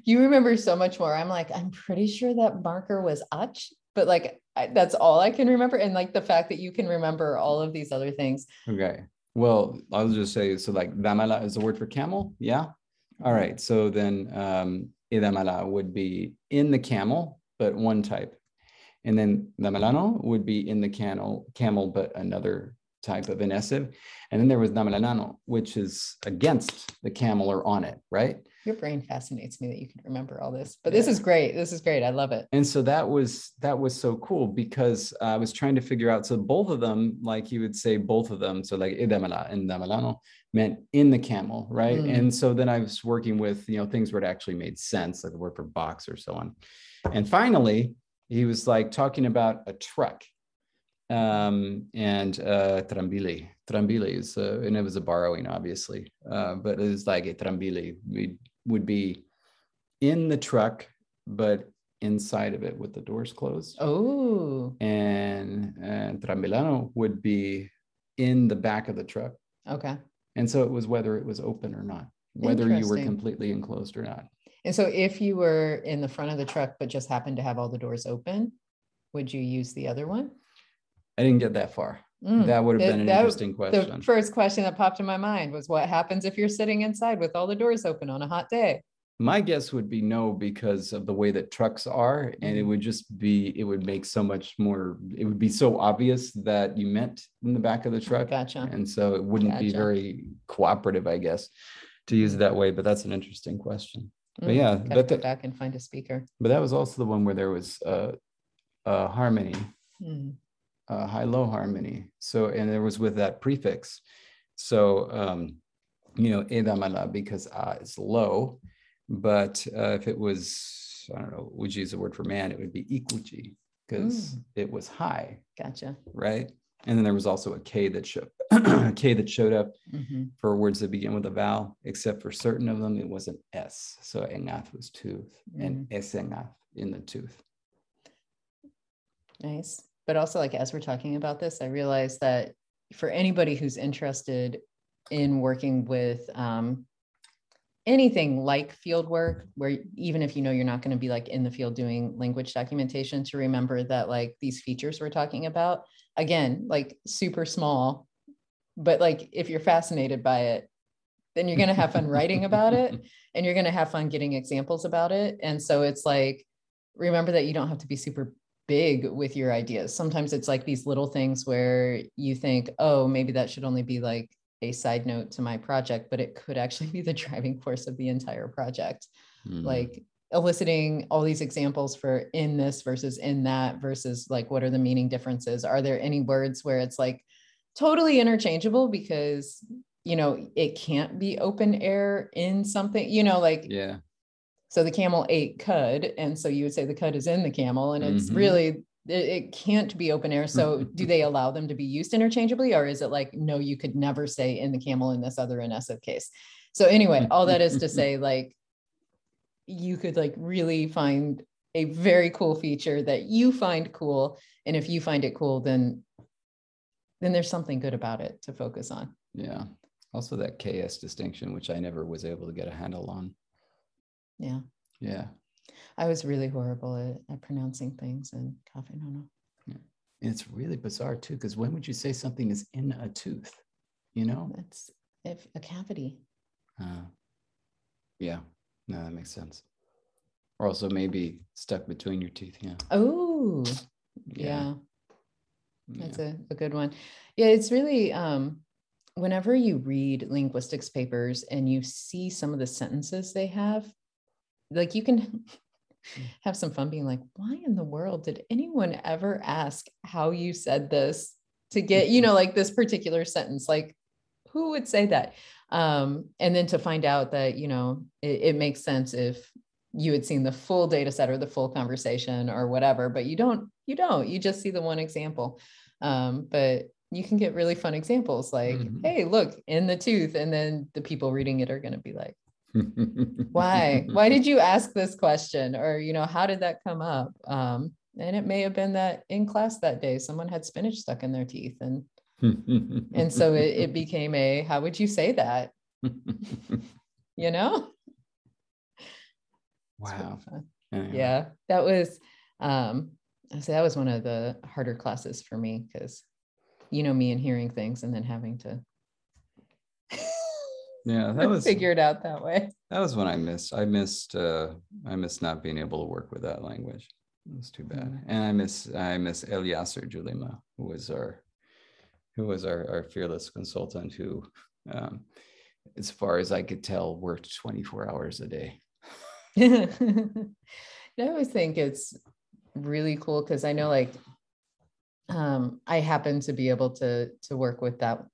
Speaker 1: You remember so much more. I'm like, I'm pretty sure that marker was ach, but like, I, that's all I can remember. And like the fact that you can remember all of these other things.
Speaker 2: Okay. Well, I'll just say so like damala is the word for camel. Yeah. All right, so then um, idamala would be in the camel, but one type. And then damalano would be in the camel, camel, but another type of inessive. And then there was damalanano, which is against the camel or on it, right?
Speaker 1: Your brain fascinates me that you can remember all this. But yeah. this is great. This is great. I love it.
Speaker 2: And so that was that was so cool because I was trying to figure out. So both of them, like you would say, both of them. So like idamala and damalano meant in the camel, right? Mm. And so then I was working with you know things where it actually made sense, like the word for box or so on. And finally, he was like talking about a truck um, and uh, trambili. Trambili is, uh, and it was a borrowing, obviously, uh, but it was like a trambili. We would be in the truck, but inside of it with the doors closed.
Speaker 1: Oh.
Speaker 2: And, and trambilano would be in the back of the truck.
Speaker 1: Okay.
Speaker 2: And so it was whether it was open or not, whether you were completely enclosed or not.
Speaker 1: And so if you were in the front of the truck, but just happened to have all the doors open, would you use the other one?
Speaker 2: I didn't get that far. Mm, that would have been an that, interesting question.
Speaker 1: The first question that popped in my mind was what happens if you're sitting inside with all the doors open on a hot day?
Speaker 2: my guess would be no because of the way that trucks are and it
Speaker 1: Mhm.
Speaker 2: would just be it would make so much more it would be so obvious that you meant in the back of the truck
Speaker 1: Gotcha.
Speaker 2: and so it wouldn't be very cooperative i guess to use it that way but that's an interesting question but
Speaker 1: Mm,
Speaker 2: yeah
Speaker 1: gotta
Speaker 2: but
Speaker 1: go
Speaker 2: the-
Speaker 1: back and find a speaker.
Speaker 2: but that was also the one where there was a, a harmony
Speaker 1: Mm,
Speaker 2: uh, high-low harmony. So, and it was with that prefix. So, um, you know, edamala because ah is low, but uh, if it was, I don't know, would you use the word for man, it would be ikuji because it was high,
Speaker 1: Gotcha.
Speaker 2: right? And then there was also a K that showed [CLEARS THROAT] a K that showed up
Speaker 1: Mhm.
Speaker 2: for words that begin with a vowel, except for certain of them, it was an S. So engath was tooth and esengath in the tooth.
Speaker 1: Nice. But also, like, as we're talking about this, I realized that for anybody who's interested in working with um, anything like field work, where even if you know you're not going to be like in the field doing language documentation, to remember that like these features we're talking about, again, like super small, but like if you're fascinated by it, then you're going to have fun writing about it [LAUGHS] and you're going to have fun getting examples about it. And so it's like, remember that you don't have to be super big with your ideas. Sometimes it's like these little things where you think, oh, maybe that should only be like a side note to my project, but it could actually be the [LAUGHS] driving force of the entire project.
Speaker 2: Mhm.
Speaker 1: Like eliciting all these examples for in this versus in that versus like what are the meaning differences? Are there any words where it's like totally interchangeable because you know it can't be open air in something, you know, like
Speaker 2: yeah.
Speaker 1: So the camel ate cud, and so you would say the cud is in the camel, and it's
Speaker 2: Mhm.
Speaker 1: really it, it can't be open air. So [LAUGHS] do they allow them to be used interchangeably, or is it like no, you could never say in the camel in this other inessive case? So anyway, all that is to [LAUGHS] say, like you could like really find a very cool feature that you find cool, and if you find it cool, then then there's something good about it to focus on.
Speaker 2: Yeah. Also that KS distinction, which I never was able to get a handle on.
Speaker 1: Yeah.
Speaker 2: Yeah.
Speaker 1: I was really horrible at, at pronouncing things and coffee. No, no.
Speaker 2: And it's really bizarre too, because when would you say something is in a tooth? You know?
Speaker 1: It's if a cavity.
Speaker 2: Uh, yeah. No, that makes sense. Or also maybe stuck between your teeth. Yeah.
Speaker 1: Oh, yeah, that's a, a good one. Yeah, it's really um whenever you read linguistics papers and you see some of the sentences they have, like you can [LAUGHS] have some fun being like, why in the world did anyone ever ask how you said this to get, you know, like this particular sentence? Like, who would say that? Um, and then to find out that, you know, it, it makes sense if you had seen the full data set or the full conversation or whatever, but you don't, you don't, you just see the one example. Um, but you can get really fun examples like,
Speaker 2: Mhm.
Speaker 1: hey, look in the tooth. And then the people reading it are going to be like. Why? Why did you ask this question? Or you know how did that come up? Um and it may have been that in class that day someone had spinach stuck in their teeth and and so it, it became a how would you say that? You know?
Speaker 2: Wow. Anyway.
Speaker 1: yeah that was um I say that was one of the harder classes for me because you know me and hearing things and then having to
Speaker 2: Yeah, that was
Speaker 1: figured out that way
Speaker 2: that was when I missed. I missed uh I missed not being able to work with that language. It was too bad.
Speaker 1: Mm.
Speaker 2: And I miss I miss Eliasser Julima, who was our who was our, our fearless consultant who um as far as I could tell worked 24 hours a day. [LAUGHS]
Speaker 1: I always think it's really cool because I know like um, I happen to be able to to work with that,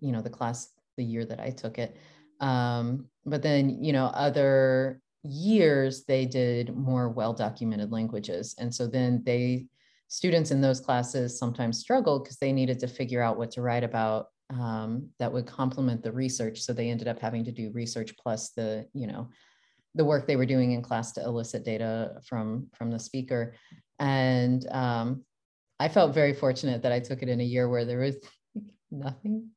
Speaker 1: you know, the class the year that I took it. Um, but then, you know, other years they did more well documented languages. And so then they students in those classes sometimes struggled because they needed to figure out what to write about um, that would complement the research. So they ended up having to do research plus the, you know, the work they were doing in class to elicit data from from the speaker and um, i felt very fortunate that i took it in a year where there was [LAUGHS] nothing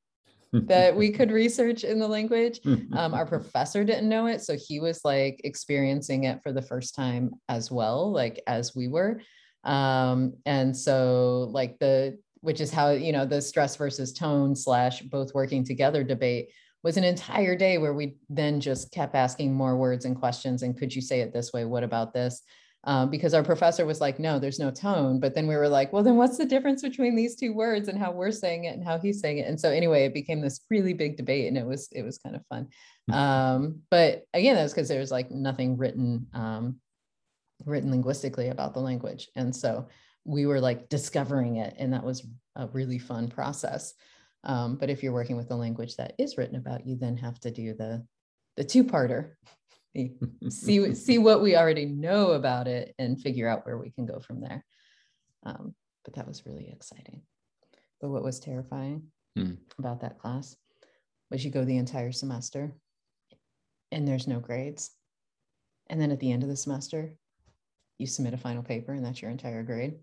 Speaker 1: that we [LAUGHS] could research in the language. Um, our professor didn't know it so he was like experiencing it for the first time as well like as we were. Um, and so like the which is how you know the stress versus tone slash both working together debate was an entire day where we then just kept asking more words and questions and could you say it this way? What about this um, because our professor was like no there's no tone. But then we were like well then what's the difference between these two words and how we're saying it and how he's saying it? And so anyway it became this really big debate and it was it was kind of fun. Hmm. um, but again that was because there was like nothing written um, written linguistically about the language. And so we were like discovering it and that was a really fun process. Um, but if you're working with a language that is written about, you then have to do the the two-parter. See see [LAUGHS] what we already know about it and figure out where we can go from there. Um, but that was really exciting. But what was terrifying hmm. about that class was you go the entire semester and there's no grades. And then at the end of the semester, you submit a final paper and that's your entire grade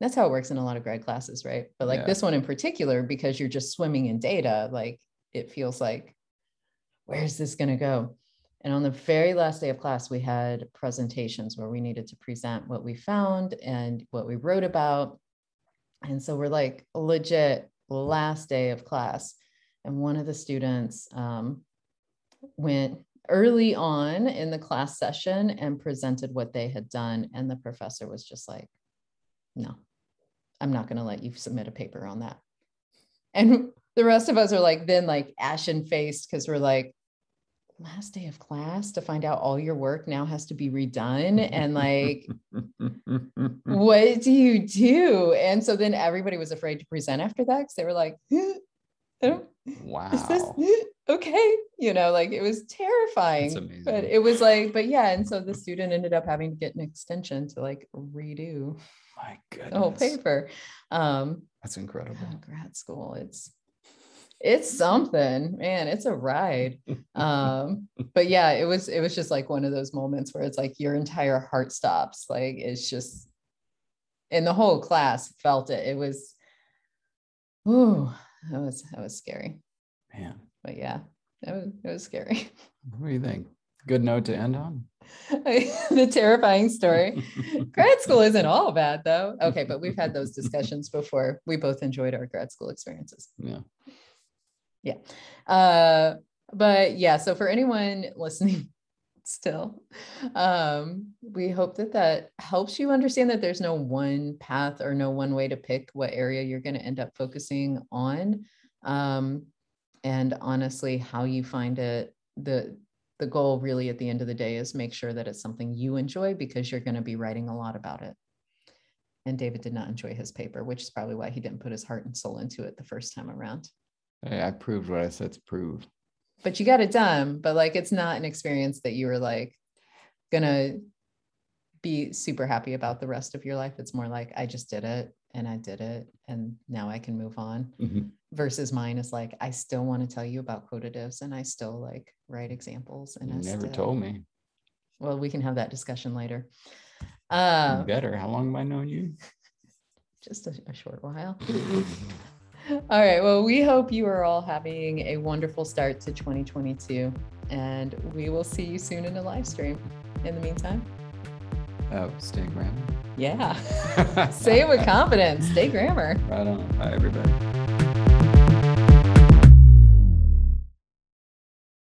Speaker 1: that's how it works in a lot of grad classes right but like yeah. this one in particular because you're just swimming in data like it feels like where's this going to go and on the very last day of class we had presentations where we needed to present what we found and what we wrote about. And so we're like legit last day of class. And one of the students um, went early on in the class session and presented what they had done. And the professor was just like no I'm not going to let you submit a paper on that. And the rest of us are like, then like ashen faced because we're like, last day of class to find out all your work now has to be redone. And like, [LAUGHS] what do you do? And so then everybody was afraid to present after that because they were like,
Speaker 2: wow.
Speaker 1: Is this okay? You know, like it was terrifying. But it was like, but yeah. And so the student ended up having to get an extension to like redo
Speaker 2: my goodness.
Speaker 1: The whole paper. Um,
Speaker 2: That's incredible.
Speaker 1: grad school. It's it's something, man. It's a ride. [LAUGHS] Um, but yeah, it was it was just like one of those moments where it's like your entire heart stops. Like it's just and the whole class felt it. It was oh, that was that was scary.
Speaker 2: Man.
Speaker 1: But yeah, that was it was scary. [LAUGHS]
Speaker 2: What do you think? Good note to end on. [LAUGHS]
Speaker 1: the terrifying story. grad school isn't all bad though. Okay, but we've had those discussions before. We both enjoyed our grad school experiences.
Speaker 2: Yeah.
Speaker 1: Yeah. Uh, but yeah, so for anyone [LAUGHS] listening still, um, we hope that that helps you understand that there's no one path or no one way to pick what area you're going to end up focusing on. Um, and honestly, how you find it, the the goal really at the end of the day is make sure that it's something you enjoy because you're going to be writing a lot about it. And David did not enjoy his paper, which is probably why he didn't put his heart and soul into it the first time around.
Speaker 2: I proved what I said to prove.
Speaker 1: But you got it done. But like, it's not an experience that you were like gonna be super happy about the rest of your life. It's more like I just did it and I did it and now I can move on. Mm-hmm. Versus mine is like I still want to tell you about quotatives and I still like write examples and
Speaker 2: you
Speaker 1: I
Speaker 2: never
Speaker 1: still,
Speaker 2: told me.
Speaker 1: Well, we can have that discussion later. Uh,
Speaker 2: better. How long have I known you? [LAUGHS]
Speaker 1: Just a, a short while. [LAUGHS] [LAUGHS] all right. Well, we hope you are all having a wonderful start to 2022, and we will see you soon in a live stream. In the meantime,
Speaker 2: Oh, stay grammar.
Speaker 1: Yeah. [LAUGHS] Say it with confidence. Stay grammar.
Speaker 2: Right on. Bye, everybody.